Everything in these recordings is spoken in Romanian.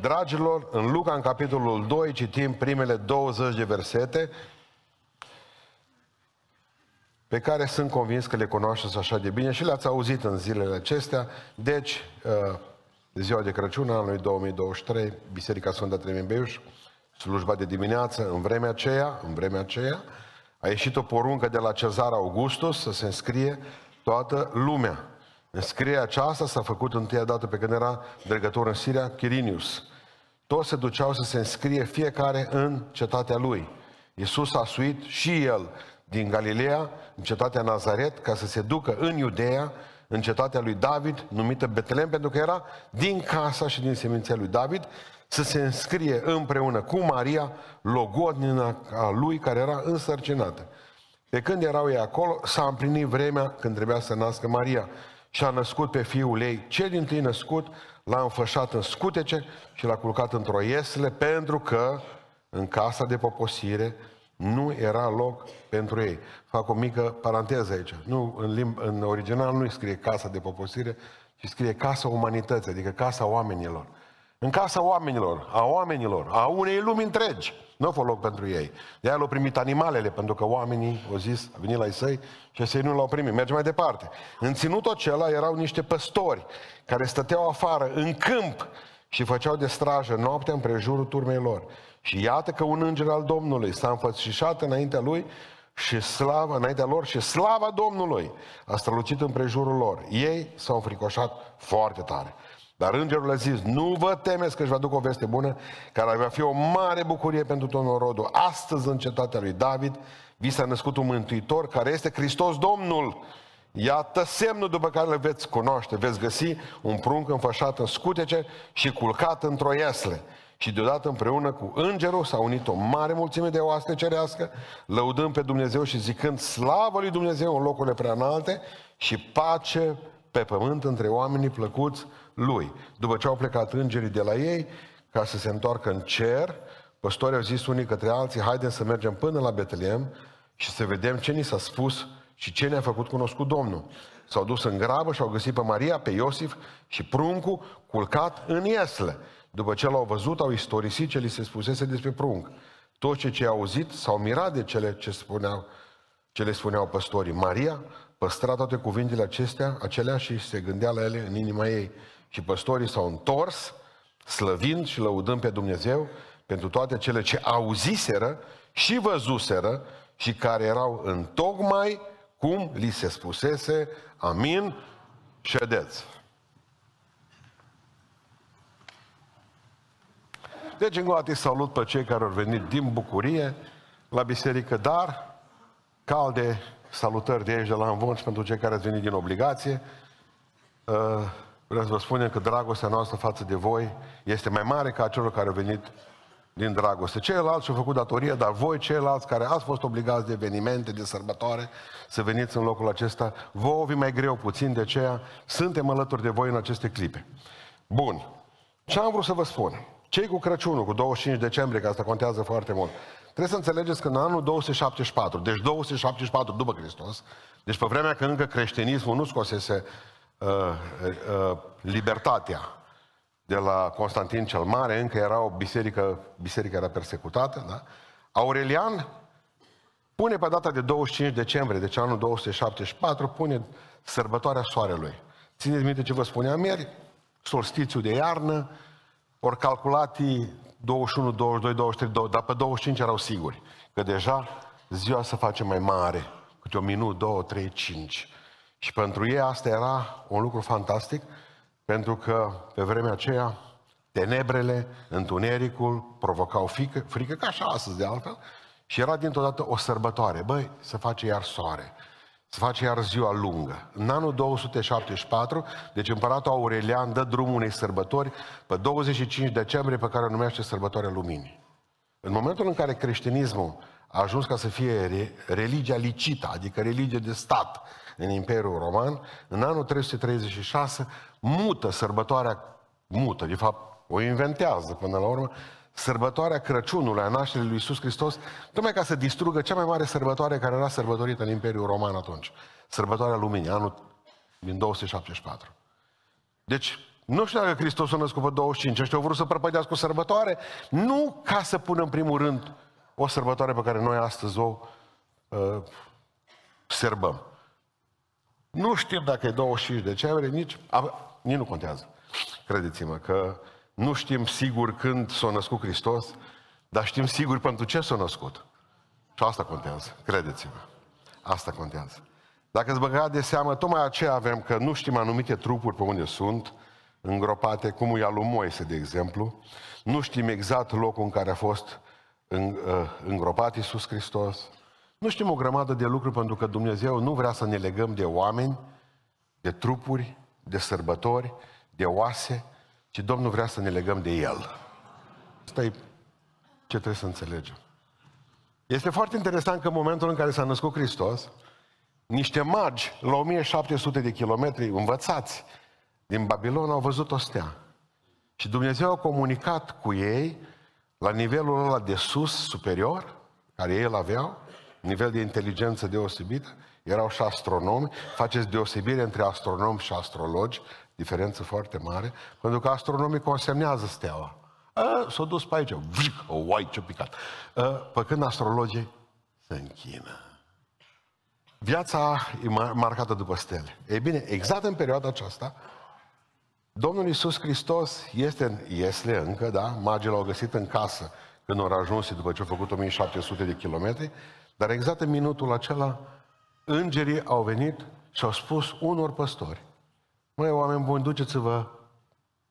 Dragilor, în Luca, în capitolul 2, citim primele 20 de versete, pe care sunt convins că le cunoașteți așa de bine și le-ați auzit în zilele acestea. Deci, uh, de ziua de Crăciun anului 2023, Biserica Sfântă Tremimbeiuș, slujba de dimineață, în vremea aceea, în vremea aceea, a ieșit o poruncă de la Cezar Augustus să se înscrie toată lumea. Înscrierea aceasta s-a făcut întâia dată pe când era dregător în Siria, Chirinius. Toți se duceau să se înscrie fiecare în cetatea lui. Iisus a suit și el din Galileea, în cetatea Nazaret, ca să se ducă în Iudeea, în cetatea lui David, numită Betlehem, pentru că era din casa și din seminția lui David, să se înscrie împreună cu Maria, logodnina a lui, care era însărcinată. Pe când erau ei acolo, s-a împlinit vremea când trebuia să nască Maria și a născut pe fiul ei. Cel din tâi născut l-a înfășat în scutece și l-a culcat într-o iesle pentru că în casa de poposire nu era loc pentru ei. Fac o mică paranteză aici. Nu, în, limb, în original nu scrie casa de poposire, ci scrie casa umanității, adică casa oamenilor. În casa oamenilor, a oamenilor, a unei lumi întregi. Nu a fost loc pentru ei. De aia l-au primit animalele, pentru că oamenii au zis, a venit la ei săi și ei nu l-au primit. Mergem mai departe. În ținutul acela erau niște păstori care stăteau afară, în câmp, și făceau de strajă noaptea împrejurul turmei lor. Și iată că un înger al Domnului s-a înfățișat înaintea lui și slava, înaintea lor și slava Domnului a strălucit împrejurul lor. Ei s-au înfricoșat foarte tare. Dar îngerul a zis, nu vă temeți că își va duc o veste bună, care va fi o mare bucurie pentru tot norodul. Astăzi, în cetatea lui David, vi s-a născut un mântuitor care este Hristos Domnul. Iată semnul după care le veți cunoaște. Veți găsi un prunc înfășat în scutece și culcat într-o iesle. Și deodată împreună cu îngerul s-a unit o mare mulțime de oaste cerească, lăudând pe Dumnezeu și zicând slavă lui Dumnezeu în locurile prea înalte și pace pe pământ între oamenii plăcuți lui. După ce au plecat îngerii de la ei, ca să se întoarcă în cer, păstorii au zis unii către alții, haideți să mergem până la Betlehem și să vedem ce ni s-a spus și ce ne-a făcut cunoscut Domnul. S-au dus în grabă și au găsit pe Maria, pe Iosif și pruncul culcat în iesle. După ce l-au văzut, au istorisit ce li se spusese despre prunc. Toți cei ce au auzit s-au mirat de cele ce, spuneau, ce le spuneau păstorii. Maria păstra toate cuvintele acestea, acelea și se gândea la ele în inima ei. Și păstorii s-au întors, slăvind și lăudând pe Dumnezeu pentru toate cele ce auziseră și văzuseră și care erau în tocmai cum li se spusese, amin, ședeți. Deci încă o dată salut pe cei care au venit din bucurie la biserică, dar calde salutări de aici de la Învonci pentru cei care ați venit din obligație. Uh, vreau să vă spunem că dragostea noastră față de voi este mai mare ca a celor care au venit din dragoste. Ceilalți și-au făcut datoria, dar voi, ceilalți care ați fost obligați de evenimente, de sărbătoare, să veniți în locul acesta, vouă vi mai greu puțin, de aceea suntem alături de voi în aceste clipe. Bun. Ce am vrut să vă spun? Cei cu Crăciunul, cu 25 decembrie, că asta contează foarte mult, trebuie să înțelegeți că în anul 274, deci 274 după Hristos, deci pe vremea când încă creștinismul nu scosese uh, uh, libertatea de la Constantin cel Mare, încă era o biserică, biserica era persecutată, da? Aurelian pune pe data de 25 decembrie, deci anul 274, pune sărbătoarea soarelui. Țineți minte ce vă spuneam ieri? Solstițiul de iarnă, ori calculatii 21, 22, 23, dar pe 25 erau siguri că deja ziua se face mai mare, câte un minut, două, trei, cinci. Și pentru ei asta era un lucru fantastic, pentru că pe vremea aceea tenebrele, întunericul provocau frică, frică ca și astăzi de altfel, și era dintr-o dată o sărbătoare. Băi, se face iar soare. Se face iar ziua lungă. În anul 274, deci împăratul Aurelian dă drumul unei sărbători pe 25 decembrie pe care o numește sărbătoarea luminii. În momentul în care creștinismul a ajuns ca să fie religia licită, adică religie de stat în Imperiul Roman, în anul 336 mută sărbătoarea, mută, de fapt o inventează până la urmă, sărbătoarea Crăciunului, a nașterii lui Iisus Hristos, tocmai ca să distrugă cea mai mare sărbătoare care era sărbătorită în Imperiul Roman atunci. Sărbătoarea Luminii, anul din 274. Deci, Nu știu dacă Hristos a născut pe 25, ăștia au vrut să prăpădească o sărbătoare, nu ca să pună în primul rând o sărbătoare pe care noi astăzi o uh, serbăm. Nu știm dacă e 25 decembrie, nici, a, nici nu contează. Credeți-mă că nu știm sigur când s-a născut Hristos, dar știm sigur pentru ce s-a născut. Și asta contează, credeți-mă. Asta contează. Dacă îți băga de seamă, tocmai aceea avem că nu știm anumite trupuri pe unde sunt, îngropate, cum e al lui Moise, de exemplu. Nu știm exact locul în care a fost uh, îngropat Iisus Hristos. Nu știm o grămadă de lucruri pentru că Dumnezeu nu vrea să ne legăm de oameni, de trupuri, de sărbători, de oase, ci Domnul vrea să ne legăm de El. Asta e ce trebuie să înțelegem. Este foarte interesant că în momentul în care s-a născut Hristos, niște magi la 1700 de kilometri învățați din Babilon au văzut o stea. Și Dumnezeu a comunicat cu ei la nivelul ăla de sus, superior, care ei îl aveau, nivel de inteligență deosebită, erau și astronomi, faceți deosebire între astronomi și astrologi, diferență foarte mare, pentru că astronomii consemnează steaua. S-a dus pe aici, vjic, o uai ce picat. Pe când astrologii se închină. Viața e marcată după stele. Ei bine, exact în perioada aceasta, Domnul Iisus Hristos este în Iesle încă, da? Magii l-au găsit în casă când au ajuns după ce au făcut 1700 de kilometri, dar exact în minutul acela, îngerii au venit și au spus unor păstori, măi, oameni buni, duceți-vă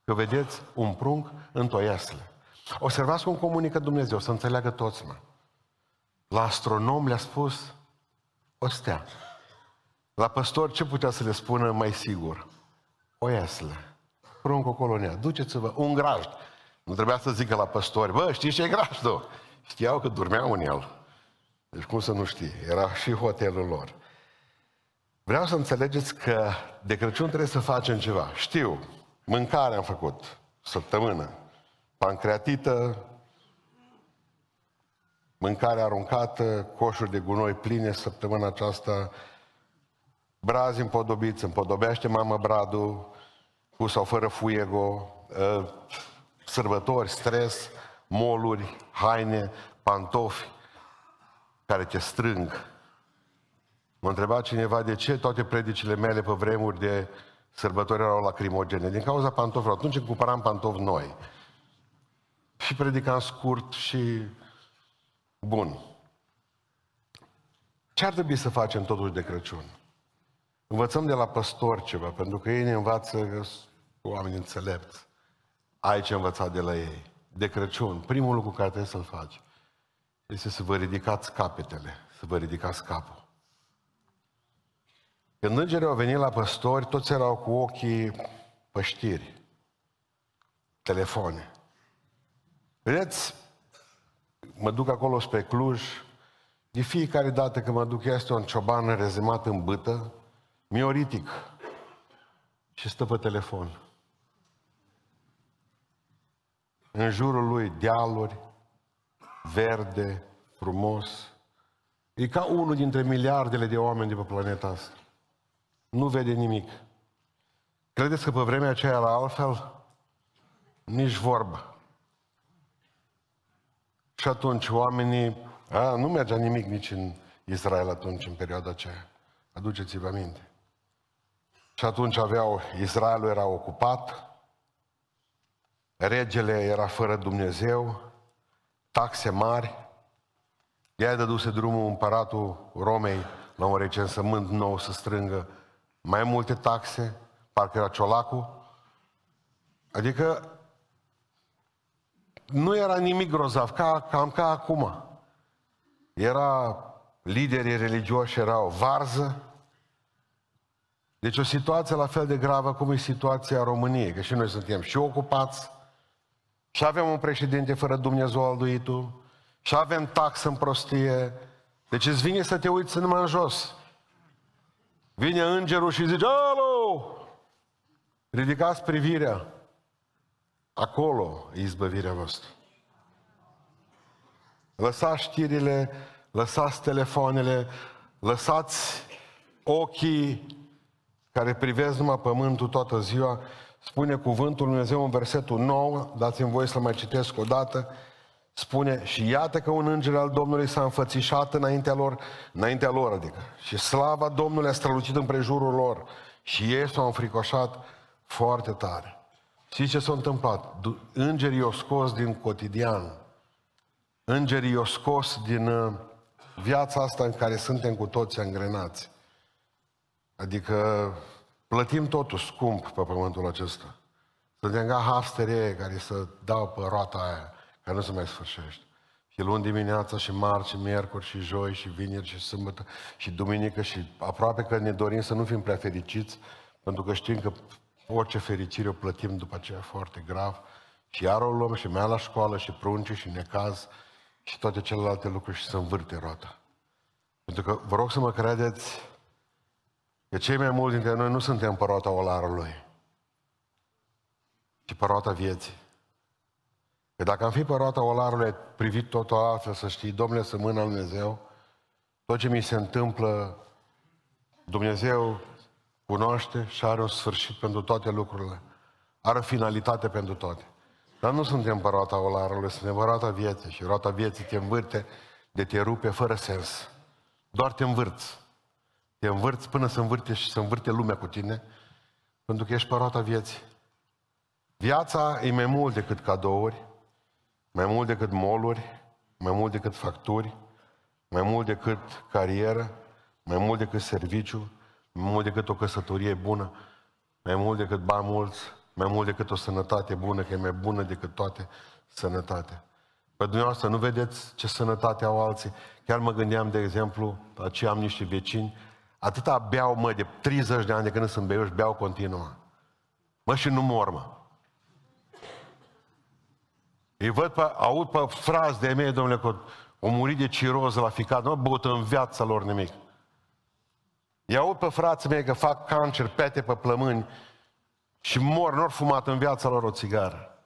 că vedeți un prunc în iasle. Observați cum comunică Dumnezeu, să înțeleagă toți, mă. La astronom le-a spus o stea. La păstor ce putea să le spună mai sigur? O iasle. Pruncul colonia. Duceți-vă un grajd. Nu trebuia să zică la păstori, bă, știi ce e grajdul? Știau că dormeau în el. Deci cum să nu știi? Era și hotelul lor. Vreau să înțelegeți că de Crăciun trebuie să facem ceva. Știu, mâncare am făcut, săptămână, pancreatită, mâncare aruncată, coșuri de gunoi pline săptămâna aceasta, brazi împodobiți, împodobește mamă Bradu, cu sau fără fuego, ă, sărbători, stres, moluri, haine, pantofi care te strâng. Mă întreba cineva de ce toate predicile mele pe vremuri de sărbători erau lacrimogene. Din cauza pantofilor. Atunci când cumpăram pantofi noi. Și predicam scurt și bun. Ce ar trebui să facem totuși de Crăciun? Învățăm de la păstori ceva, pentru că ei ne învață oameni înțelepți. Ai ce învăța de la ei. De Crăciun, primul lucru care trebuie să-l faci este să vă ridicați capetele, să vă ridicați capul. Când îngerii au venit la păstori, toți erau cu ochii păștiri, telefoane. Vedeți, mă duc acolo spre Cluj, de fiecare dată când mă duc este un cioban rezemat în bâtă, mioritic, și stă pe telefon. În jurul lui dealuri, verde, frumos. E ca unul dintre miliardele de oameni de pe planeta asta. Nu vede nimic. Credeți că pe vremea aceea era altfel? Nici vorbă. Și atunci oamenii, a, nu mergea nimic nici în Israel atunci, în perioada aceea. Aduceți-vă aminte. Și atunci aveau, Israelul era ocupat, regele era fără Dumnezeu, taxe mari, ea dăduse drumul împăratul Romei la un recensământ nou să strângă mai multe taxe, parcă era ciolacul. Adică nu era nimic grozav, ca, cam ca acum. Era liderii religioși erau varză. Deci o situație la fel de gravă cum e situația României, că și noi suntem și ocupați, și avem un președinte fără Dumnezeu al duitul, și avem taxă în prostie. Deci îți vine să te uiți numai în jos. Vine îngerul și zice, alo! Ridicați privirea. Acolo e izbăvirea voastră. Lăsați știrile, lăsați telefoanele, lăsați ochii care privesc numai pământul toată ziua spune cuvântul Lui Dumnezeu în versetul 9, dați-mi voie să mai citesc o dată, spune, și iată că un înger al Domnului s-a înfățișat înaintea lor, înaintea lor adică, și slava Domnului a strălucit în prejurul lor și ei s-au înfricoșat foarte tare. Și ce s-a întâmplat? Îngerii i-au scos din cotidian. Îngerii i-au scos din uh, viața asta în care suntem cu toți angrenați. Adică plătim totul scump pe pământul acesta. Suntem ca haftere care să dau pe roata aia, care nu se mai sfârșește. Și luni dimineața, și marți, și miercuri, și joi, și vineri, și sâmbătă, și duminică, și aproape că ne dorim să nu fim prea fericiți, pentru că știm că orice fericire o plătim după aceea foarte grav. Și iar o luăm și mai la școală, și prunci, și necaz, și toate celelalte lucruri și să învârte roata. Pentru că vă rog să mă credeți că cei mai mulți dintre noi nu suntem pe roata olarului, ci pe roata vieții. Că dacă am fi pe roata olarului privit totul altfel, să știi, Domnule, să mâna Lui Dumnezeu, tot ce mi se întâmplă, Dumnezeu cunoaște și are un sfârșit pentru toate lucrurile. Are finalitate pentru toate. Dar nu suntem pe roata olarului, suntem pe roata vieții și roata vieții te învârte de te rupe fără sens. Doar te învârți. Te învârți până să învârte și să învârte lumea cu tine, pentru că ești pe roata vieții. Viața e mai mult decât cadouri, mai mult decât moluri, mai mult decât facturi, mai mult decât carieră, mai mult decât serviciu, mai mult decât o căsătorie bună, mai mult decât bani mulți, mai mult decât o sănătate bună, că e mai bună decât toate sănătatea. Pe dumneavoastră nu vedeți ce sănătate au alții. Chiar mă gândeam, de exemplu, la ce am niște vecini, atâta beau, mă, de 30 de ani de când sunt beiuși, beau continuu. Mă, și nu mor, mă. Îi văd pe, aud pe frazi de mei, domnule, că o murit de ciroză la ficat, nu băut în viața lor nimic. Îi aud pe frații mei că fac cancer, pete pe plămâni și mor, nu fumat în viața lor o țigară.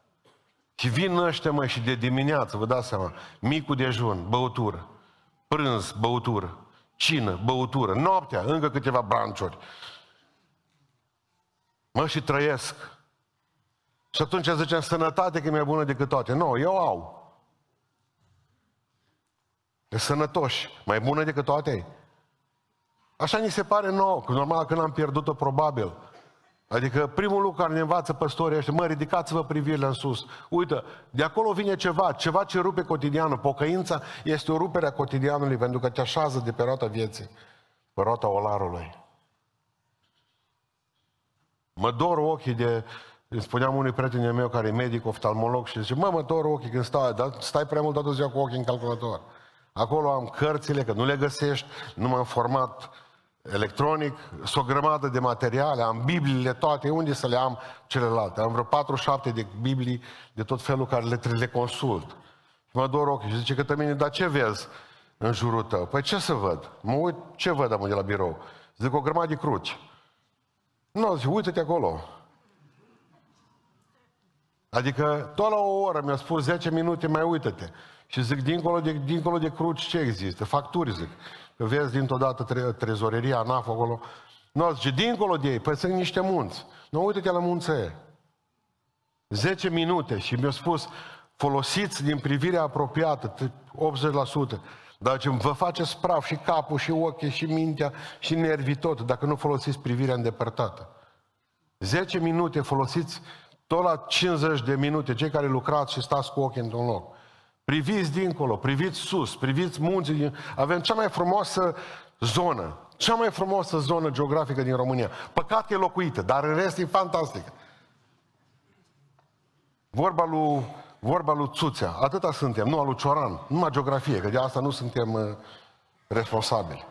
Și vin ăștia, mă, și de dimineață, vă dați seama, micul dejun, băutură, prânz, băutură, cină, băutură, noaptea, încă câteva branciuri. Mă, și trăiesc. Și atunci zicem, sănătate că e mai bună decât toate. Nu, eu au. E sănătoși. Mai bună decât toate? Așa ni se pare nouă, că normal când am pierdut-o, probabil. Adică primul lucru care ne învață păstorii ăștia, mă, ridicați-vă privirile în sus. Uită, de acolo vine ceva, ceva ce rupe cotidianul. Pocăința este o rupere a cotidianului, pentru că te așează de pe roata vieții, pe roata olarului. Mă dor ochii de, îmi spuneam unui prieten meu care e medic, oftalmolog și zice, mă, mă dor ochii când stau, dar stai prea mult toată ziua cu ochii în calculator. Acolo am cărțile, că nu le găsești, nu m-am format electronic, sunt o grămadă de materiale, am Bibliile toate, unde să le am celelalte? Am vreo 47 de Biblii de tot felul care le, le consult. Și mă dor ochii și zice că mine, dar ce vezi în jurul tău? Păi ce să văd? Mă uit, ce văd am de la birou? Zic o grămadă de cruci. Nu, zice, uite-te acolo. Adică tot la o oră mi-a spus 10 minute, mai uită-te. Și zic, dincolo de, dincolo de cruci ce există? Facturi, zic. Că vezi dintr-o dată tre- trezoreria ANAF acolo. Nu, zice, dincolo de ei, păi sunt niște munți. Nu, uite-te la munțe. 10 minute și mi-a spus, folosiți din privirea apropiată, 80%. Dar ce vă faceți praf și capul, și ochii, și mintea, și nervii tot, dacă nu folosiți privirea îndepărtată. 10 minute folosiți tot la 50 de minute, cei care lucrați și stați cu ochii într-un loc. Priviți dincolo, priviți sus, priviți munții. Avem cea mai frumoasă zonă, cea mai frumoasă zonă geografică din România. Păcat că e locuită, dar în rest e fantastică. Vorba lui, vorba lui Țuțea, atâta suntem, nu al lui Cioran, numai geografie, că de asta nu suntem uh, responsabili.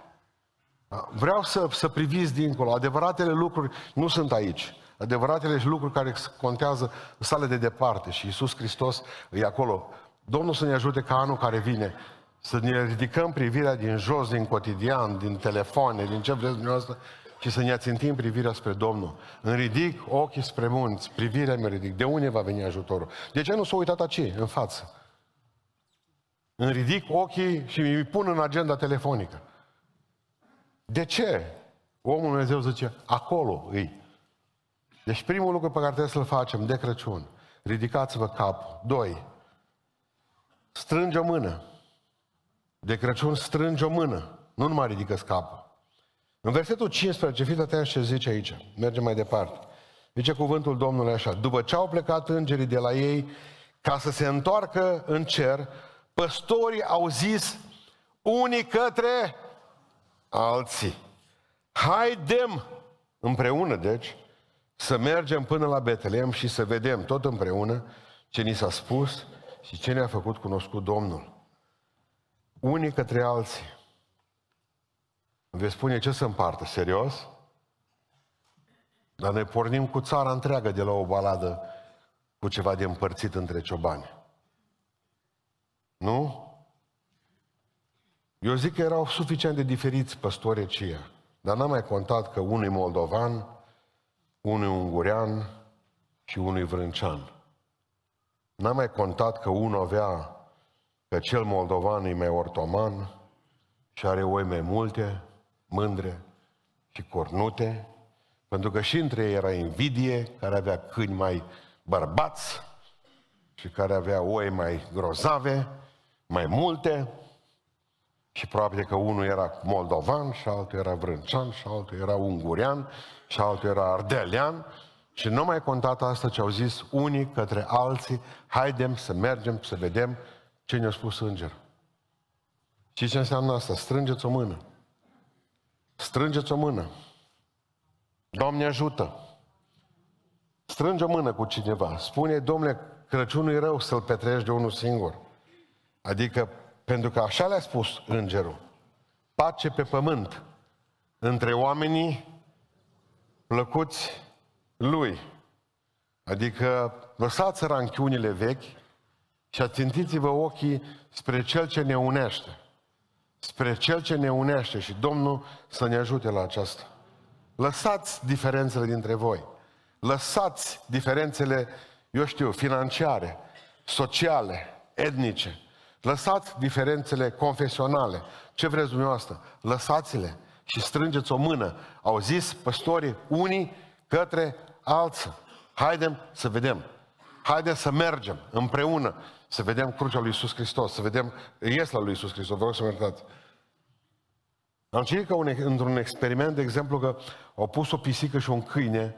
Da? Vreau să, să priviți dincolo. Adevăratele lucruri nu sunt aici. Adevăratele lucruri care contează sale de departe și Iisus Hristos e acolo. Domnul să ne ajute ca anul care vine să ne ridicăm privirea din jos, din cotidian, din telefoane, din ce vreți dumneavoastră, și să ne ațintim privirea spre Domnul. Îmi ridic ochii spre munți, privirea mi ridic. De unde va veni ajutorul? De ce nu s-a uitat aici, în față? Îmi ridic ochii și mi pun în agenda telefonică. De ce? Omul Dumnezeu zice, acolo îi. Deci primul lucru pe care trebuie să-l facem de Crăciun, ridicați-vă capul. Doi, strânge o mână. De Crăciun strânge o mână. Nu numai ridică capul. În versetul 15, fiți atenți ce zice aici. Mergem mai departe. Zice cuvântul Domnului așa. După ce au plecat îngerii de la ei ca să se întoarcă în cer, păstorii au zis unii către alții. Haidem împreună, deci, să mergem până la Betleem și să vedem tot împreună ce ni s-a spus și ce ne-a făcut cunoscut Domnul. Unii către alții. Veți spune ce să împartă, serios? Dar noi pornim cu țara întreagă de la o baladă cu ceva de împărțit între ciobani. Nu? Eu zic că erau suficient de diferiți păstorii aceia, dar n-am mai contat că unul e moldovan, unul e ungurean și unul e vrâncean. N-am mai contat că unul avea, că cel moldovan e mai ortoman și are oi mai multe, mândre și cornute, pentru că și între ei era invidie, care avea câini mai bărbați și care avea oi mai grozave, mai multe, și probabil că unul era moldovan și altul era vrâncean și altul era ungurean și altul era ardelean și nu mai contat asta ce au zis unii către alții, haidem să mergem să vedem ce ne-a spus înger. Și ce înseamnă asta? Strângeți o mână. Strângeți o mână. Doamne ajută! Strânge o mână cu cineva. Spune, domnule, Crăciunul e rău să-l petrești de unul singur. Adică, pentru că așa le-a spus îngerul. Pace pe pământ între oamenii plăcuți lui. Adică lăsați ranchiunile vechi și ațintiți-vă ochii spre Cel ce ne unește. Spre Cel ce ne unește și Domnul să ne ajute la aceasta. Lăsați diferențele dintre voi. Lăsați diferențele, eu știu, financiare, sociale, etnice. Lăsați diferențele confesionale. Ce vreți dumneavoastră? Lăsați-le și strângeți o mână. Au zis păstorii unii către alții. Haidem să vedem. Haidem să mergem împreună să vedem crucea lui Iisus Hristos, să vedem iesla lui Iisus Hristos. Vă rog să mă iertați. Am citit că un, într-un experiment, de exemplu, că au pus o pisică și un câine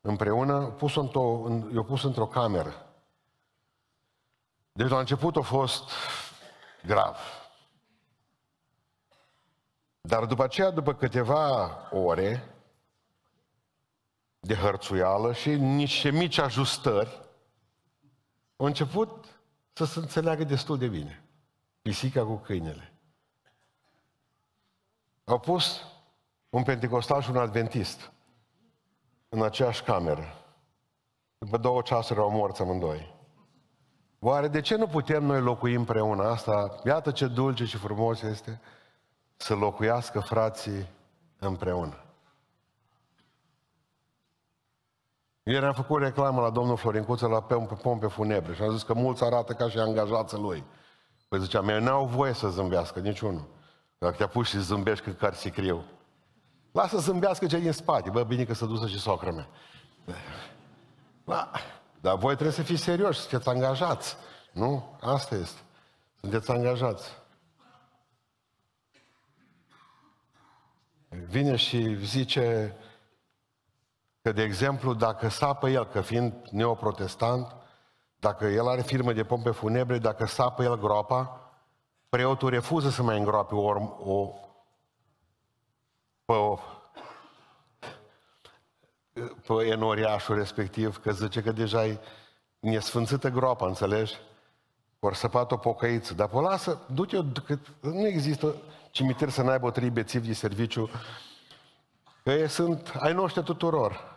împreună, pus într-o, în, i-au pus într-o cameră. Deci la început a fost grav. Dar după aceea, după câteva ore de hărțuială și niște mici ajustări, au început să se înțeleagă destul de bine. Pisica cu câinele. Au pus un pentecostal și un adventist în aceeași cameră. După două ceasuri au morți amândoi. Oare de ce nu putem noi locui împreună asta? Iată ce dulce și frumos este să locuiască frații împreună. Ieri am făcut reclamă la domnul Florincuță la pompe funebre și am zis că mulți arată ca și angajații lui. Păi ziceam, eu n-au voie să zâmbească niciunul. Dacă te-a pus și zâmbești că care se criu. Lasă zâmbească cei din spate. Bă, bine că să dusă și socră mea. Da. Dar voi trebuie să fiți serioși, sunteți angajați. Nu? Asta este. Sunteți angajați. Vine și zice că, de exemplu, dacă sapă el, că fiind neoprotestant, dacă el are firmă de pompe funebre, dacă sapă el groapa, preotul refuză să mai îngroape o, o, pe, o, pe enoriașul respectiv, că zice că deja e nesfânțită groapa, înțelegi? Ori săpat o pocăiță. Dar pe lasă, du-te că nu există cimitir să n-aibă o trei bețivi de serviciu, că ei sunt ai noștri tuturor.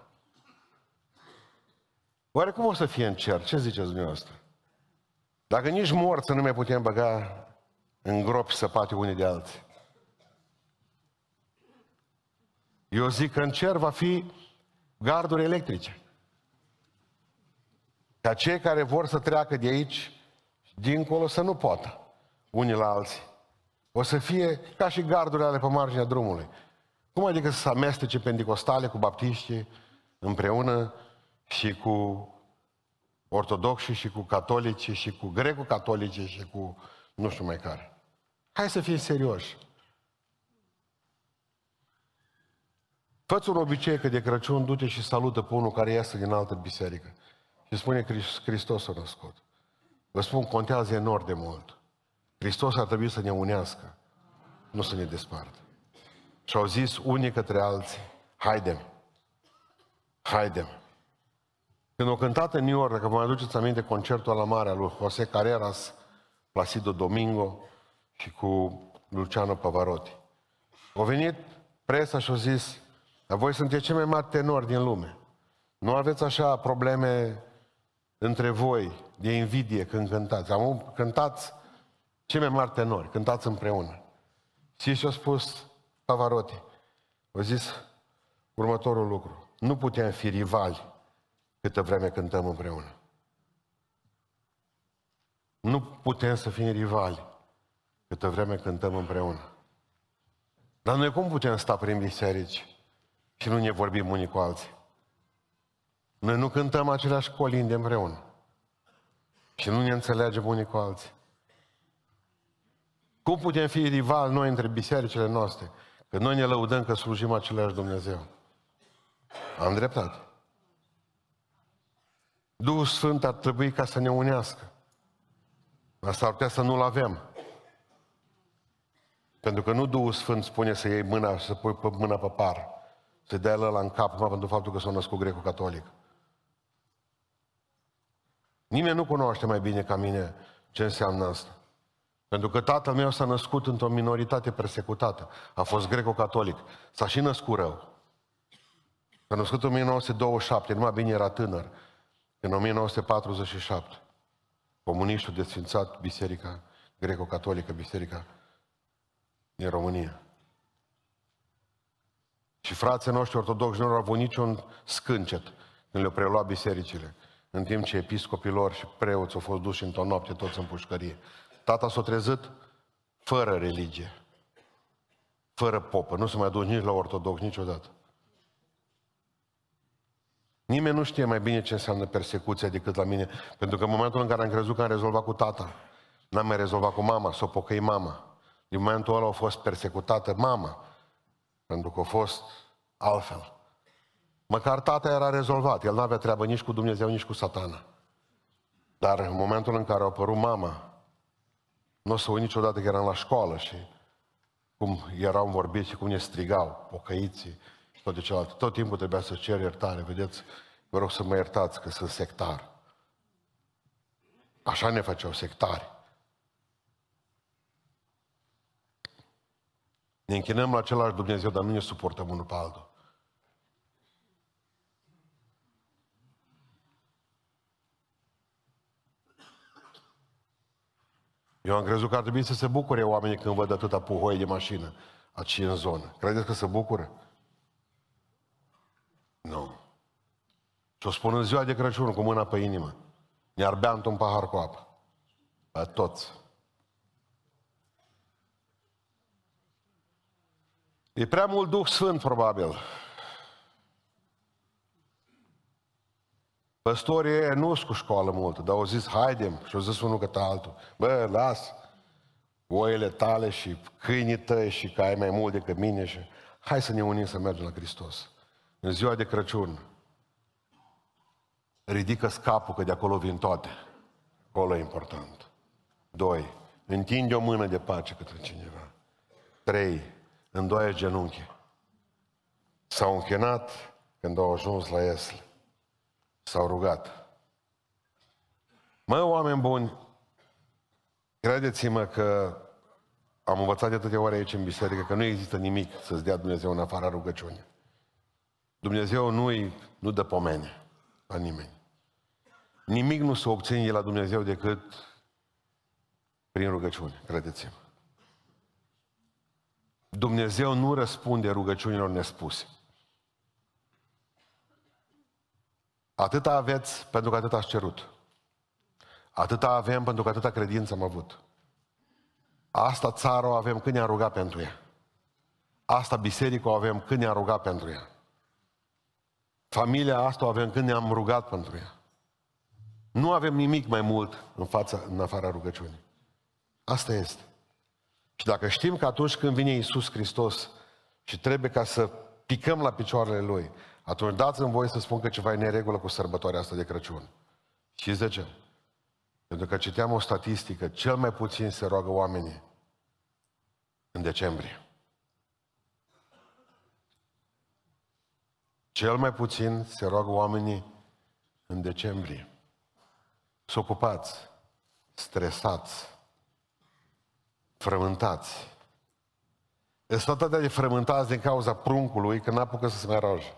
Oare cum o să fie în cer? Ce ziceți dumneavoastră? Dacă nici morți nu mai putem băga în gropi săpate unii de alții. Eu zic că în cer va fi garduri electrice. Ca cei care vor să treacă de aici, dincolo, să nu poată unii la alții. O să fie ca și gardurile ale pe marginea drumului. Cum adică să se amestece pentecostale cu baptiști împreună și cu ortodoxi și cu catolici și cu greco-catolici și cu nu știu mai care. Hai să fim serioși. Fă-ți un obicei că de Crăciun du-te și salută pe unul care iasă din altă biserică. Și spune Hristos a născut. Vă spun, contează enorm de mult. Hristos ar trebui să ne unească, nu să ne despartă. Și au zis unii către alții, haidem, haidem. Când au cântat în New York, dacă vă mai aduceți aminte, concertul la mare al lui José Carreras, Placido Domingo și cu Luciano Pavarotti. Au venit presa și au zis, dar voi sunteți cei mai mari tenori din lume. Nu aveți așa probleme între voi de invidie când cântați. Am cântați cei mai mari tenori, cântați împreună. Și și-a spus Pavarotti, a zis următorul lucru. Nu putem fi rivali câtă vreme cântăm împreună. Nu putem să fim rivali câtă vreme cântăm împreună. Dar noi cum putem sta prin biserici și nu ne vorbim unii cu alții? Noi nu cântăm aceleași colinde împreună. Și nu ne înțelegem unii cu alții. Cum putem fi rivali noi între bisericile noastre? Că noi ne lăudăm că slujim același Dumnezeu. Am dreptate. Duhul Sfânt ar trebui ca să ne unească. Asta ar putea să nu-l avem. Pentru că nu Duhul Sfânt spune să iei mâna, să pui pe mâna pe par. Să dea la în cap, numai pentru faptul că s-a născut greco-catolic. Nimeni nu cunoaște mai bine ca mine ce înseamnă asta. Pentru că tatăl meu s-a născut într-o minoritate persecutată. A fost greco-catolic. S-a și născut rău. S-a născut în 1927, numai bine era tânăr. În 1947, comuniștii au desfințat biserica greco-catolică, biserica din România. Și frații noștri ortodoxi nu au avut niciun scâncet când le-au preluat bisericile în timp ce episcopilor și preoți au fost duși într-o noapte toți în pușcărie. Tata s-a trezit fără religie, fără popă, nu se mai duce nici la ortodox niciodată. Nimeni nu știe mai bine ce înseamnă persecuția decât la mine, pentru că în momentul în care am crezut că am rezolvat cu tata, n-am mai rezolvat cu mama, s-o pocăi mama. Din momentul ăla a fost persecutată mama, pentru că a fost altfel. Măcar tata era rezolvat. El nu avea treabă nici cu Dumnezeu, nici cu satana. Dar în momentul în care a apărut mama, nu o să uit niciodată că eram la școală și cum erau vorbiți și cum ne strigau, pocăiții și toate celelalte. Tot timpul trebuia să cer iertare. Vedeți, vă rog să mă iertați că sunt sectar. Așa ne făceau sectari. Ne închinăm la același Dumnezeu, dar nu ne suportăm unul pe altul. Eu am crezut că ar trebui să se bucure oamenii când văd atâta puhoi de mașină aici în zonă. Credeți că se bucură? Nu. Și o spun în ziua de Crăciun cu mâna pe inimă. Ne-ar bea într-un pahar cu apă. Pe toți. E prea mult Duh Sfânt, probabil. Păstorii nu sunt cu școală multă, dar au zis, haidem, și au zis unul către altul, bă, las oile tale și câinii tăi și că ai mai mult decât mine și hai să ne unim să mergem la Hristos. În ziua de Crăciun, ridică scapul, că de acolo vin toate. Acolo e important. Doi, întinde o mână de pace către cineva. Trei, îndoaie genunchi. S-au închinat când au ajuns la Esle. S-au rugat. Mă, oameni buni, credeți-mă că am învățat de atâtea ori aici în biserică că nu există nimic să-ți dea Dumnezeu în afara rugăciunii. Dumnezeu nu nu dă pomene la nimeni. Nimic nu se obține de la Dumnezeu decât prin rugăciune, credeți-mă. Dumnezeu nu răspunde rugăciunilor nespuse. Atâta aveți pentru că atât ați cerut. Atâta avem pentru că atâta credință am avut. Asta țară o avem când ne-a rugat pentru ea. Asta biserică o avem când ne-a rugat pentru ea. Familia asta o avem când ne-am rugat pentru ea. Nu avem nimic mai mult în, fața, în afara rugăciunii. Asta este. Și dacă știm că atunci când vine Iisus Hristos și trebuie ca să picăm la picioarele Lui, atunci dați-mi voie să spun că ceva e neregulă cu sărbătoarea asta de Crăciun. Și de ce? Pentru că citeam o statistică, cel mai puțin se roagă oamenii în decembrie. Cel mai puțin se roagă oamenii în decembrie. Sunt ocupați, stresați, frământați. Sunt atât de frământați din cauza pruncului că n-apucă să se mai roage.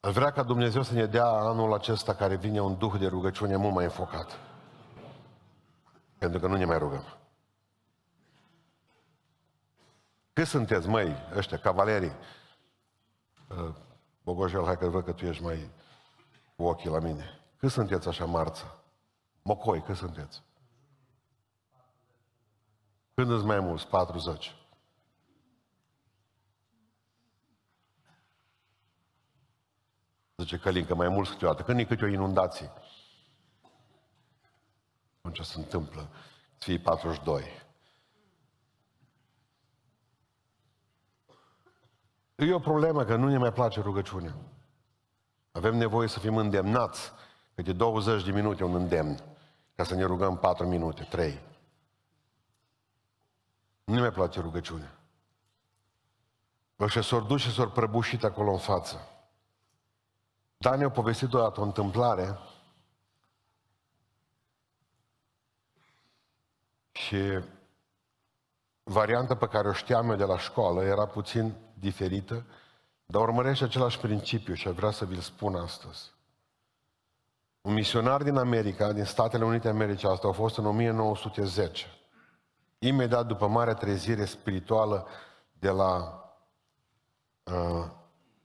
Aș vrea ca Dumnezeu să ne dea anul acesta care vine un duh de rugăciune mult mai înfocat. Pentru că nu ne mai rugăm. Cât sunteți, măi, ăștia, cavalerii? Uh, Bogojel, hai că văd că tu ești mai cu ochii la mine. Cât sunteți așa marță? Mocoi, cât sunteți? Când îți mai mulți? 40. Zice Călin, că mai mulți câteodată. Când e câte o inundație? Atunci se întâmplă. Să fie 42. E o problemă că nu ne mai place rugăciunea. Avem nevoie să fim îndemnați. Câte 20 de minute un îndemn. Ca să ne rugăm 4 minute, 3. Nu ne mai place rugăciunea. Ăștia s-au dus și s-au prăbușit acolo în față. Dan ne-a povestit odată o întâmplare și varianta pe care o știam eu de la școală era puțin diferită, dar urmărește același principiu și vrea să vi-l spun astăzi. Un misionar din America, din Statele Unite Americii, asta a fost în 1910, imediat după marea trezire spirituală de la uh,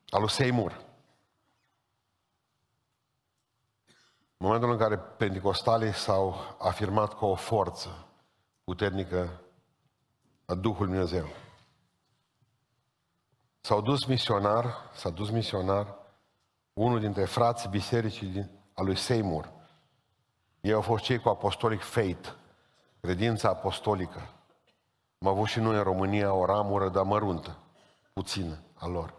alu Seymour. În momentul în care pentecostalii s-au afirmat ca o forță puternică a Duhului Dumnezeu. S-au dus misionar, s-a dus misionar, unul dintre frații bisericii din, a lui Seymour. Ei au fost cei cu apostolic faith, credința apostolică. Am avut și noi în România o ramură, dar măruntă, puțină a lor.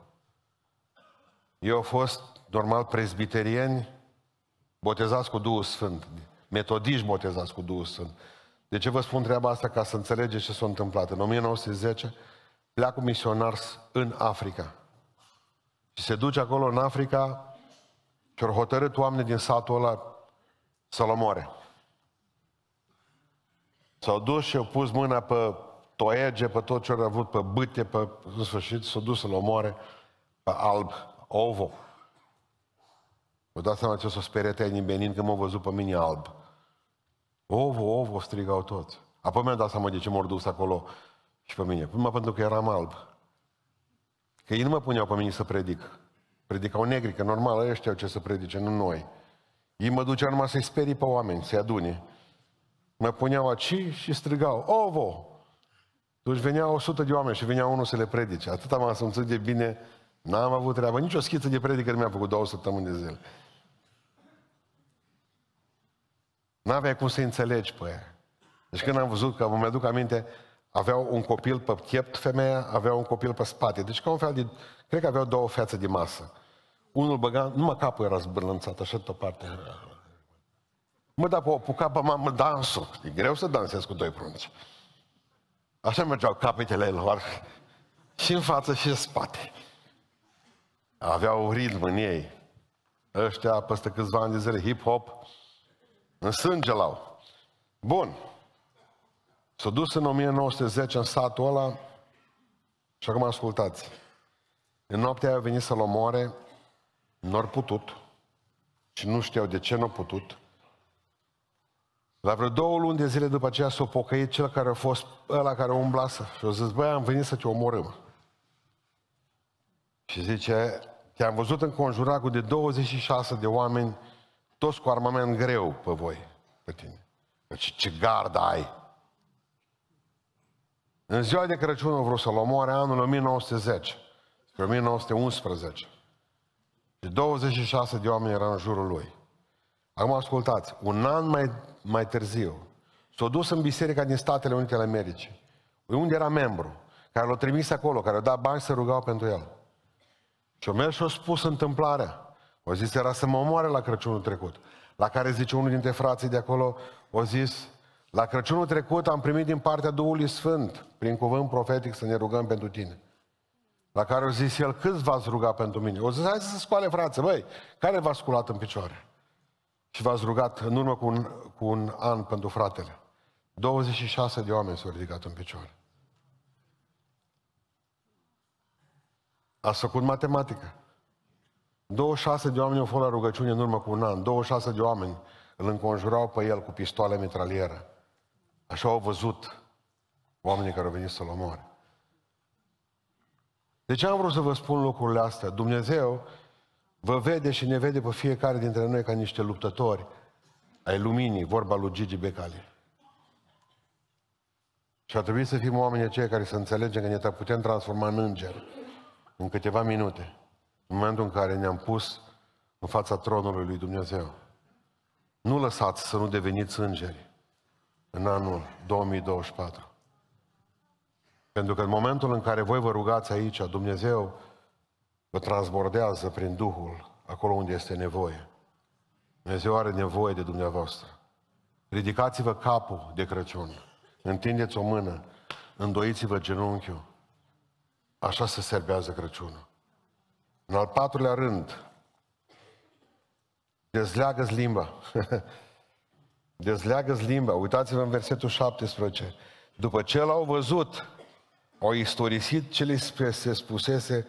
Ei au fost, normal, prezbiterieni, botezați cu Duhul Sfânt, metodiști botezați cu Duhul Sfânt. De ce vă spun treaba asta? Ca să înțelegeți ce s-a întâmplat. În 1910 pleacă un misionar în Africa. Și se duce acolo în Africa și au hotărât oameni din satul ăla să-l omoare. S-au dus și au pus mâna pe toege, pe tot ce au avut, pe bâte, pe, în sfârșit, s-au dus să-l omoare pe alb, ovo. Vă dați seama ce s-o speriat ai din Benin când m-au văzut pe mine alb. Ovo, ovo, strigau toți. Apoi mi-am dat seama de ce m-au dus acolo și pe mine. Prima pentru că eram alb. Că ei nu mă puneau pe mine să predic. Predicau negri, că normal ei știau ce să predice, nu noi. Ei mă duceau numai să-i sperii pe oameni, să-i adune. Mă puneau aici și strigau, ovo! Deci veneau 100 de oameni și venea unul să le predice. Atât am simțit de bine, n-am avut treabă. Nici o schiță de predică nu mi-a făcut două săptămâni de zile. N-aveai cum să înțelegi pe ea. Deci când am văzut că, mă aduc aminte, aveau un copil pe piept femeia, avea un copil pe spate. Deci ca un fel de, cred că aveau două fețe de masă. Unul băga, numai capul era zbârlânțat, așa tot parte. Mă, da, pe apuca pe mamă dansul. E greu să dansezi cu doi prunci. Așa mergeau capetele lor. Și în față și în spate. Aveau ritm în ei. Ăștia, peste câțiva ani de zile, hip-hop, în sânge l-au. Bun. S-a dus în 1910 în satul ăla și acum ascultați. În noaptea a venit să-l omoare, nu ar putut și nu știau de ce nu a putut. La vreo două luni de zile după aceea s-a pocăit cel care a fost ăla care umbla să și a zis, băi, am venit să te omorâm. Și zice, te-am văzut înconjurat cu de 26 de oameni toți cu armament greu pe voi, pe tine. Deci ce gardă ai? În ziua de Crăciun au vrut să-l omoare anul 1910, spre 1911. Și 26 de oameni erau în jurul lui. Acum ascultați, un an mai, mai târziu, s-a dus în biserica din Statele Unite ale Americii, unde era membru, care l-a trimis acolo, care a dat bani să rugau pentru el. Și o mers și a spus întâmplarea. O zis, era să mă omoare la Crăciunul trecut. La care zice unul dintre frații de acolo, o zis, la Crăciunul trecut am primit din partea Duhului Sfânt, prin cuvânt profetic, să ne rugăm pentru tine. La care o zis el, câți v-ați rugat pentru mine? O zis, hai să scoale frață, băi, care v-a sculat în picioare? Și v-ați rugat în urmă cu un, cu un an pentru fratele. 26 de oameni s-au ridicat în picioare. Ați făcut matematică. 26 de oameni au fost la rugăciune în urmă cu un an. 26 de oameni îl înconjurau pe el cu pistoale mitralieră. Așa au văzut oamenii care au venit să-l omoare. De ce am vrut să vă spun lucrurile astea? Dumnezeu vă vede și ne vede pe fiecare dintre noi ca niște luptători ai luminii, vorba lui Gigi Becali. Și ar trebui să fim oameni aceia care să înțelegem că ne putem transforma în înger în câteva minute, în momentul în care ne-am pus în fața tronului lui Dumnezeu. Nu lăsați să nu deveniți îngeri în anul 2024. Pentru că în momentul în care voi vă rugați aici, Dumnezeu vă transbordează prin Duhul acolo unde este nevoie. Dumnezeu are nevoie de dumneavoastră. Ridicați-vă capul de Crăciun, întindeți o mână, îndoiți-vă genunchiul. Așa se serbează Crăciunul. În al patrulea rând, dezleagă-ți limba. dezleagă-ți limba. Uitați-vă în versetul 17. După ce l-au văzut, au istorisit ce li se spusese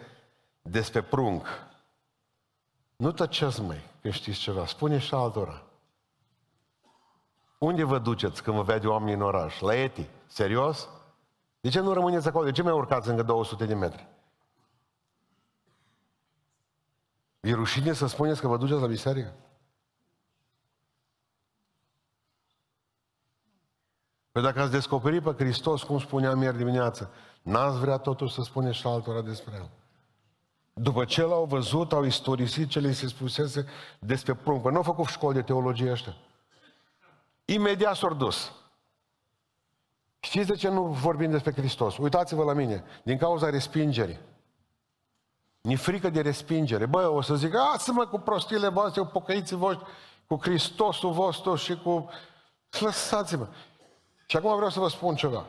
despre prunc. Nu tăceți, mai, că știți ceva. Spune și altora. Unde vă duceți când vă vede oamenii în oraș? La Eti? Serios? De ce nu rămâneți acolo? De ce mai urcați încă 200 de metri? E rușine să spuneți că vă duceți la biserică? Păi dacă ați descoperit pe Hristos, cum spuneam ieri dimineață, n-ați vrea totuși să spuneți și altora despre El. După ce l-au văzut, au istorisit ce le se spusese despre prunc. Păi nu au făcut școli de teologie ăștia. Imediat s-au dus. Știți de ce nu vorbim despre Hristos? Uitați-vă la mine. Din cauza respingerii. Ni frică de respingere. Bă, o să zic, lasă-mă cu prostile voastre, cu pocăiții voștri, cu Hristosul vostru și cu... Lăsați-mă. Și acum vreau să vă spun ceva.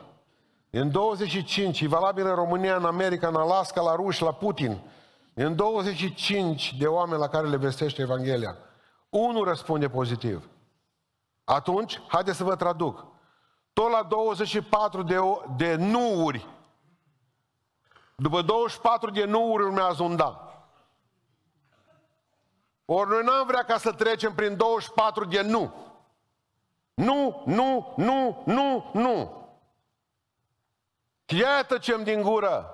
În 25, e valabil în România, în America, în Alaska, la ruși, la Putin. În 25 de oameni la care le vestește Evanghelia. Unul răspunde pozitiv. Atunci, haideți să vă traduc. Tot la 24 de, de nuuri. După 24 de nuuri urmează un da. Ori noi n-am vrea ca să trecem prin 24 de nu. Nu, nu, nu, nu, nu. Iată ce din gură.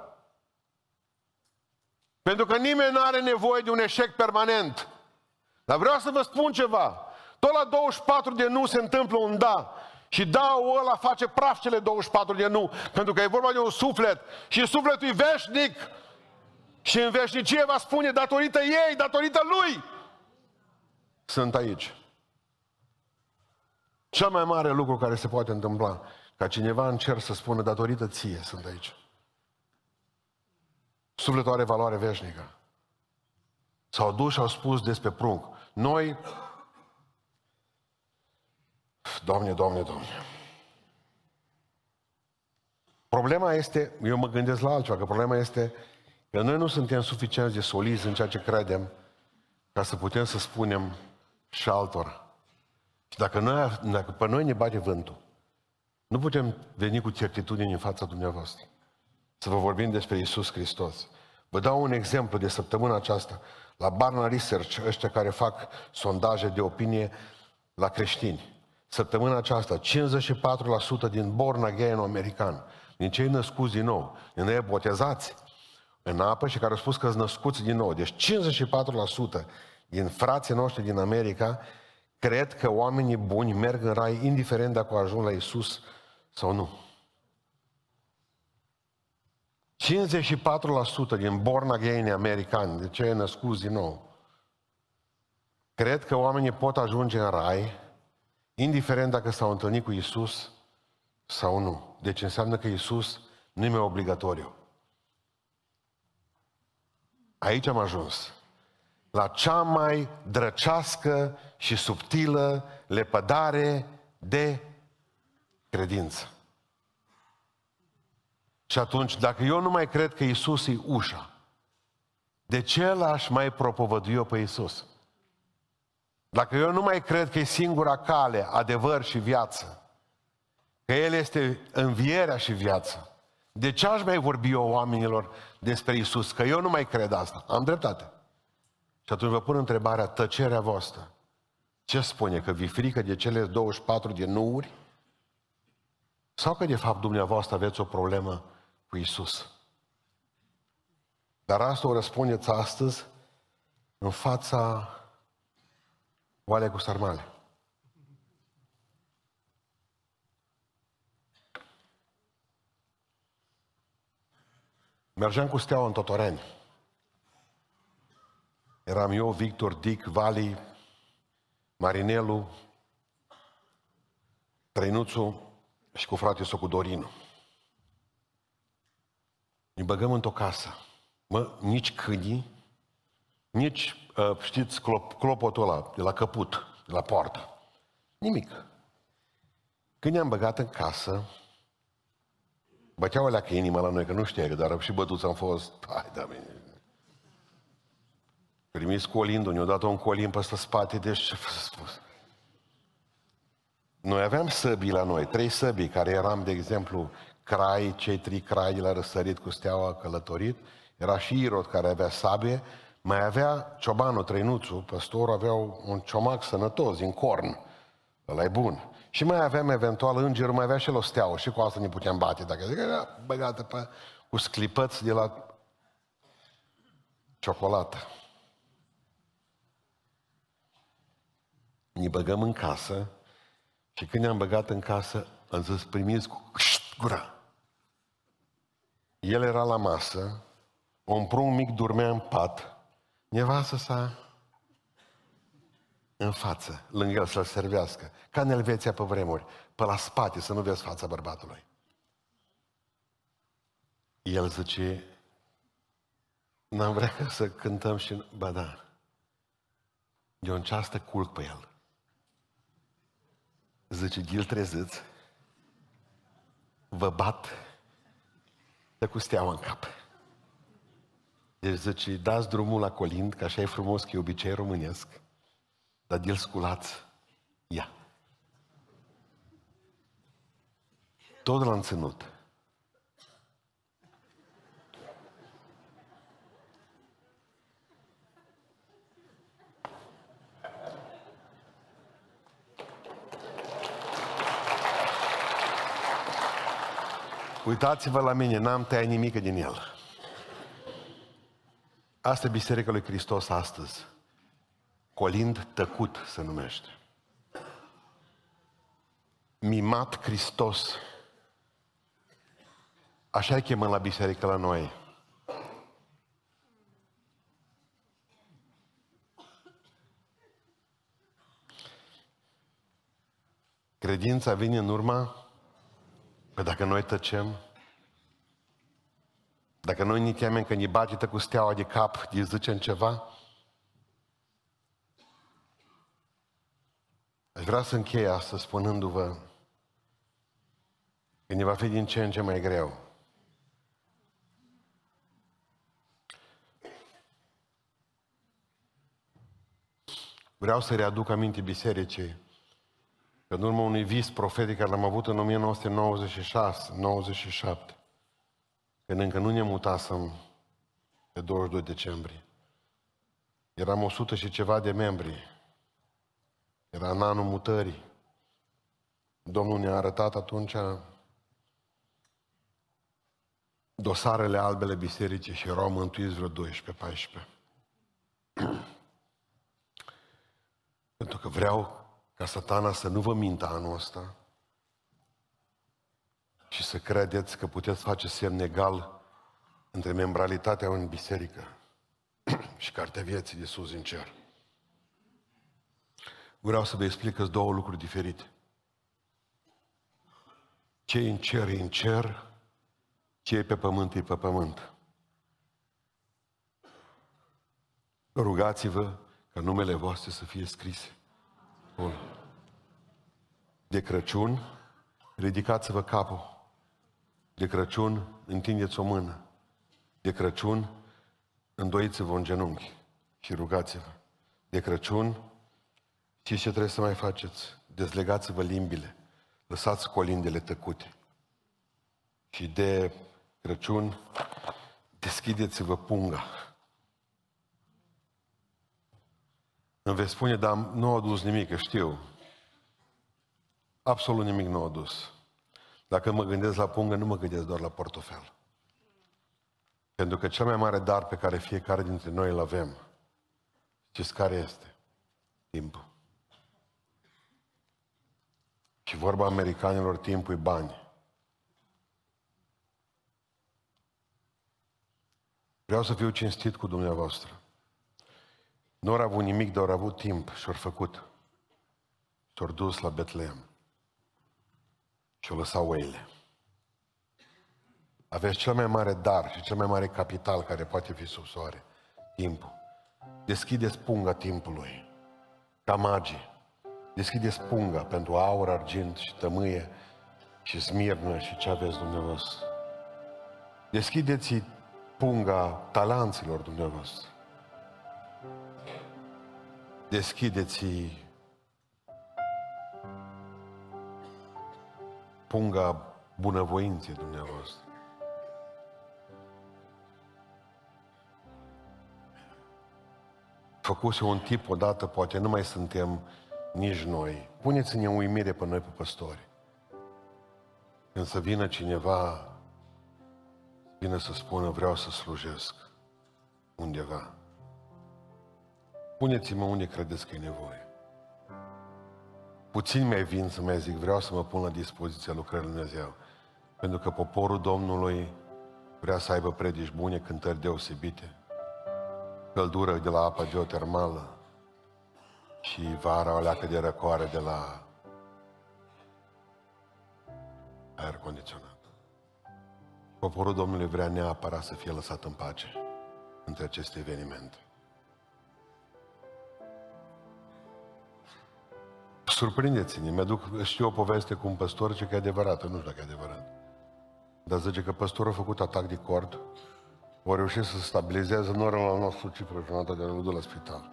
Pentru că nimeni nu are nevoie de un eșec permanent. Dar vreau să vă spun ceva. Tot la 24 de nu se întâmplă un da. Și da, ăla face praf cele 24 de nu. Pentru că e vorba de un suflet. Și sufletul e veșnic. Și în veșnicie va spune datorită ei, datorită lui. Sunt aici. Cel mai mare lucru care se poate întâmpla, ca cineva în cer să spună datorită ție sunt aici. Sufletul are valoare veșnică. S-au dus și au spus despre prunc. Noi Doamne, Doamne, Doamne. Problema este, eu mă gândesc la altceva, că problema este că noi nu suntem suficient de solizi în ceea ce credem ca să putem să spunem și altora. Și dacă, noi, dacă pe noi ne bate vântul, nu putem veni cu certitudine în fața dumneavoastră. Să vă vorbim despre Isus Hristos. Vă dau un exemplu de săptămâna aceasta. La Barna Research, ăștia care fac sondaje de opinie la creștini. Săptămâna aceasta, 54% din born again american, din cei născuți din nou, din ei botezați în apă și care au spus că sunt născuți din nou. Deci 54% din frații noștri din America cred că oamenii buni merg în rai indiferent dacă ajung la Isus sau nu. 54% din born again americani, de ce e născut din nou, cred că oamenii pot ajunge în rai, indiferent dacă s-au întâlnit cu Isus sau nu. Deci înseamnă că Isus nu e obligatoriu. Aici am ajuns. La cea mai drăcească și subtilă lepădare de credință. Și atunci, dacă eu nu mai cred că Isus e ușa, de ce l-aș mai propovădui eu pe Isus? Dacă eu nu mai cred că e singura cale, adevăr și viață, că El este învierea și viața, de ce aș mai vorbi eu oamenilor despre Isus? Că eu nu mai cred asta. Am dreptate. Și atunci vă pun întrebarea, tăcerea voastră. Ce spune? Că vi frică de cele 24 de nuuri? Sau că de fapt dumneavoastră aveți o problemă cu Isus? Dar asta o răspundeți astăzi în fața oale cu sarmale. Mergeam cu steaua în Totoreni. Eram eu, Victor, Dick, Vali, Marinelu, Trăinuțu și cu frate cu Dorinu. Ne băgăm într-o casă. Mă, nici câinii, nici, uh, știți, clop, clopotul ăla de la căput, de la poartă. Nimic. Când ne-am băgat în casă, băteau alea că inima la noi, că nu știa, dar și bătuți am fost. Hai, da, mine. Primis colindul, ne-au dat un colin peste spate, deci ce spus? Noi aveam săbii la noi, trei săbii, care eram, de exemplu, crai, cei trei crai de la răsărit cu steaua călătorit, era și Irod care avea sabie, mai avea ciobanul Trăinuțu, păstorul avea un ciomac sănătos, din corn, ăla e bun. Și mai aveam eventual îngerul, mai avea și el o steaua și cu asta ne puteam bate, dacă zic, era băgată pe, cu sclipăți de la ciocolată. Ne băgăm în casă și când ne-am băgat în casă, am zis, primiți cu gura. El era la masă, un prunc mic dormea în pat, nevastă sa în față, lângă el să-l servească, ca în Elveția pe vremuri, pe la spate, să nu vezi fața bărbatului. El zice, n-am vrea să cântăm și... Ba da, de un ceastă culc pe el. Zice, Gil treziți, vă bat de cu steaua în cap. Deci zice, dați drumul la colind, că așa e frumos, că e obicei românesc, dar Gil sculați, ia. Tot l-am ținut. Uitați-vă la mine, n-am tăiat nimic din el. Asta e Biserica lui Hristos astăzi. Colind tăcut se numește. Mimat Hristos. Așa îi chemăm la biserică la noi. Credința vine în urma Că dacă noi tăcem, dacă noi ne temem că ne bagită cu steaua de cap, îi zicem ceva, aș vrea să închei asta spunându-vă că ne va fi din ce în ce mai greu. Vreau să readuc aminte bisericii că în urmă unui vis profetic care l-am avut în 1996-97, când încă nu ne mutasem pe 22 decembrie. Eram 100 și ceva de membri. Era în anul mutării. Domnul ne-a arătat atunci dosarele albele bisericii și erau mântuiți vreo 12-14. Pentru că vreau ca satana să nu vă mintă anul ăsta și să credeți că puteți face semn egal între membralitatea în biserică și cartea vieții de sus în cer. Vreau să vă explic că două lucruri diferite. Ce în cer e în cer, ce e pe pământ e pe pământ. Rugați-vă ca numele voastre să fie scrise. Bun. De Crăciun, ridicați-vă capul. De Crăciun, întindeți o mână. De Crăciun, îndoiți-vă în genunchi și rugați-vă. De Crăciun, știți ce trebuie să mai faceți? Dezlegați-vă limbile. Lăsați colindele tăcute. Și de Crăciun, deschideți-vă punga. Îmi veți spune, dar nu au adus nimic, știu. Absolut nimic nu au adus. Dacă mă gândesc la pungă, nu mă gândesc doar la portofel. Pentru că cel mai mare dar pe care fiecare dintre noi îl avem, știți care este? Timpul. Și vorba americanilor, timpul e bani. Vreau să fiu cinstit cu dumneavoastră. Nu au avut nimic, dar au avut timp și au făcut. Și-au dus la Betleem. Și-au lăsat oile. Aveți cel mai mare dar și cel mai mare capital care poate fi sub soare. Timpul. Deschideți punga timpului. Ca magii. Deschideți punga pentru aur, argint și tămâie și smirnă și ce aveți dumneavoastră. Deschideți punga talanților dumneavoastră. Deschideți punga bunăvoinței dumneavoastră. Făcuse un tip odată, poate nu mai suntem nici noi. Puneți-ne uimire pe noi, pe păstori. Când să vină cineva, vină să spună, vreau să slujesc undeva. Puneți-mă unde credeți că e nevoie. Puțin mai vin să mai zic, vreau să mă pun la dispoziția lucrării Lui Dumnezeu. Pentru că poporul Domnului vrea să aibă predici bune, cântări deosebite, căldură de la apa geotermală și vara o leacă de răcoare de la aer condiționat. Poporul Domnului vrea neapărat să fie lăsat în pace între aceste evenimente. Surprindeți-ne, mi-aduc, știu o poveste cu un păstor ce că e adevărată, nu știu dacă e adevărat. Dar zice că păstorul a făcut atac de cord, o reușit să stabilizeze normul nostru cifră jumătate de a la spital.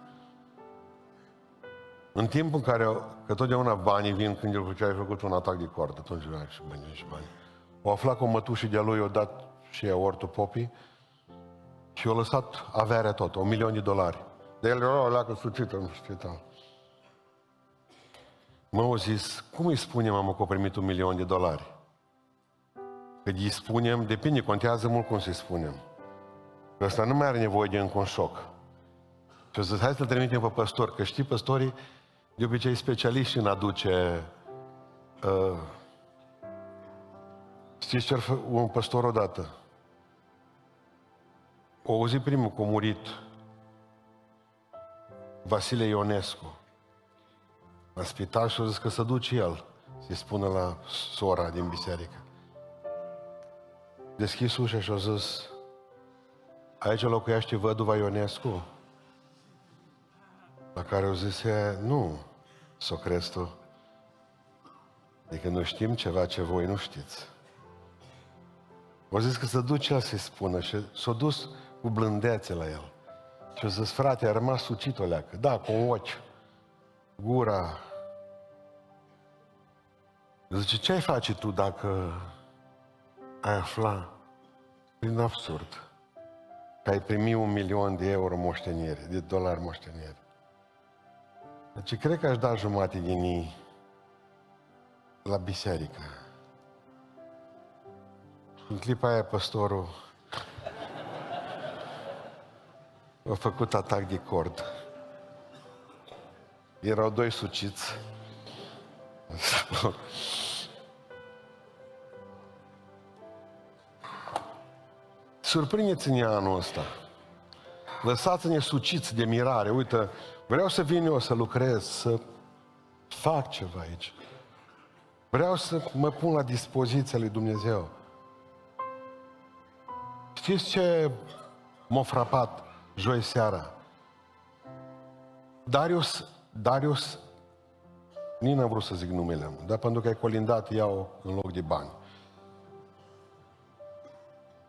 În timpul în care, că totdeauna banii vin când el făcea, ai făcut un atac de cord, atunci venea și bani și bani. O aflat că o mătușă de-a lui, o dat și ea ortopopii și o lăsat averea tot, un milion de dolari. De el era o leacă sucită în spital. Mă au zis, cum îi spunem, am că primit un milion de dolari? Că îi spunem, depinde, contează mult cum să-i spunem. Că ăsta nu mai are nevoie de încă un șoc. Și o zis, hai să-l trimitem pe păstor, că știi, păstorii de obicei specialiști în aduce uh, știți ce un păstor odată? O zi primul că a murit Vasile Ionescu la spital și a zis că să duce el să-i spună la sora din biserică. Deschis ușa și a zis aici locuiește văduva Ionescu? La care au zis nu, să o crezi tu. Adică nu știm ceva ce voi nu știți. O zis că să duce el să-i spună și s-a dus cu blândețe la el. Și a zis, frate, a rămas sucit o leacă. Da, cu un ochi. Gura. Zice, ce ai face tu dacă ai afla prin absurd că ai primi un milion de euro moștenire, de dolari moștenire? Deci cred că aș da jumate din ei la biserică. În clipa aia, păstorul a făcut atac de cord. Erau doi suciți. surprindeți-ne anul ăsta. Lăsați-ne suciți de mirare. Uite, vreau să vin eu să lucrez, să fac ceva aici. Vreau să mă pun la dispoziția lui Dumnezeu. Știți ce m-a frapat joi seara? Darius, Darius, nici n-am vrut să zic numele, dar pentru că ai colindat, iau în loc de bani.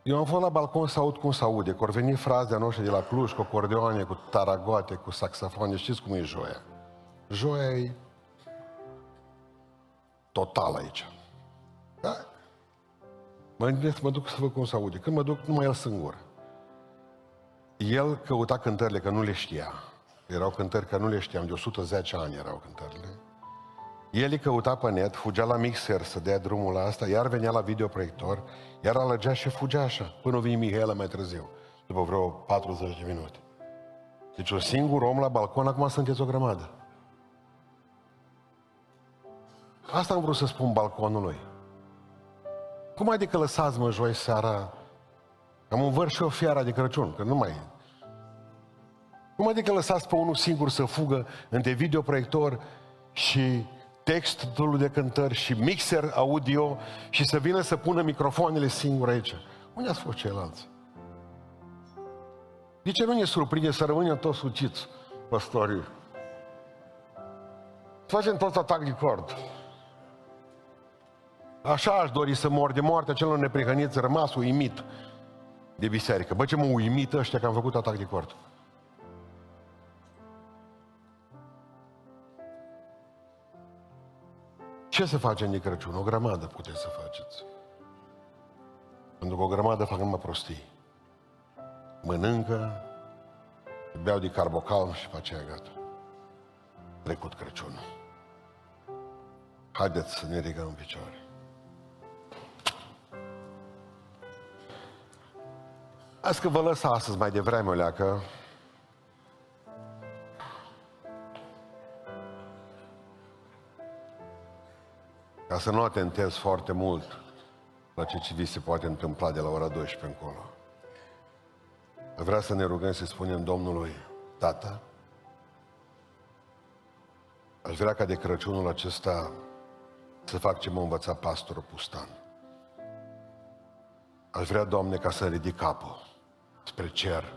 Eu am fost la balcon să aud cum se aude, că veni fraze noștri de la Cluj, cu acordeoane, cu taragoate, cu saxofone, știți cum e joia. Joia e total aici. Da? Mă gândesc, mă duc să văd cum se aude. Când mă duc, numai el singur. El căuta cântările, că nu le știa. Erau cântări că nu le știam, de 110 ani erau cântările. El îi căuta pe net, fugea la mixer să dea drumul la asta, iar venea la videoproiector, iar alăgea și fugea așa, până vine Mihaela mai târziu, după vreo 40 de minute. Deci un singur om la balcon, acum sunteți o grămadă. Asta am vrut să spun balconului. Cum adică lăsați mă joi seara? Am învăr și o fiara de Crăciun, că nu mai e. Cum adică lăsați pe unul singur să fugă între videoproiector și textul de cântări și mixer audio și să vină să pună microfoanele singure aici? Unde ați fost ceilalți? De ce nu ne surprinde să rămânem toți suciți, păstorii? Facem toți atac de cord. Așa aș dori să mor de moartea celor neprihăniți rămas uimit de biserică. Bă, ce mă uimit ăștia că am făcut atac de cord. Ce să facem de Crăciun? O grămadă puteți să faceți. Pentru că o grămadă fac numai prostii. Mănâncă, beau de carbocal și face aia gata. Trecut Crăciunul. Haideți să ne ridicăm în picioare. Azi că vă lăsa astăzi mai devreme o leacă, să nu atentez foarte mult la ce ce vi se poate întâmpla de la ora 12 încolo. Vreau să ne rugăm să spunem Domnului, Tată, aș vrea ca de Crăciunul acesta să fac ce m-a învățat pastorul Pustan. Aș vrea, Doamne, ca să ridic capul spre cer.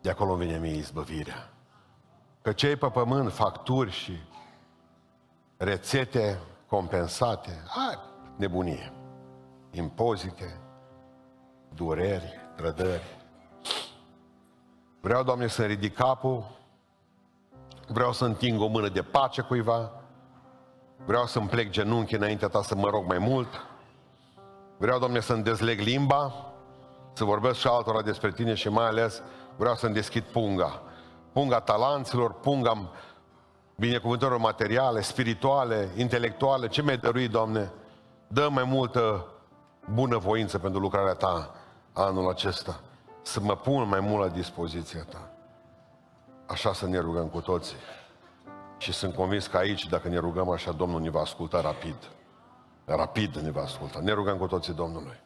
De acolo vine mie izbăvirea. Că cei pe pământ, facturi și rețete compensate, hai, nebunie. Impozite, dureri, trădări. Vreau, Doamne, să ridic capul, vreau să înting o mână de pace cuiva, vreau să-mi plec genunchi înaintea ta să mă rog mai mult, vreau, Doamne, să-mi dezleg limba, să vorbesc și altora despre tine și mai ales vreau să-mi deschid punga. Punga talanților, punga binecuvântărilor materiale, spirituale, intelectuale, ce mi-ai dăruit, Doamne? Dă mai multă bunăvoință pentru lucrarea Ta anul acesta. Să mă pun mai mult la dispoziția Ta. Așa să ne rugăm cu toții. Și sunt convins că aici, dacă ne rugăm așa, Domnul ne va asculta rapid. Rapid ne va asculta. Ne rugăm cu toții Domnului.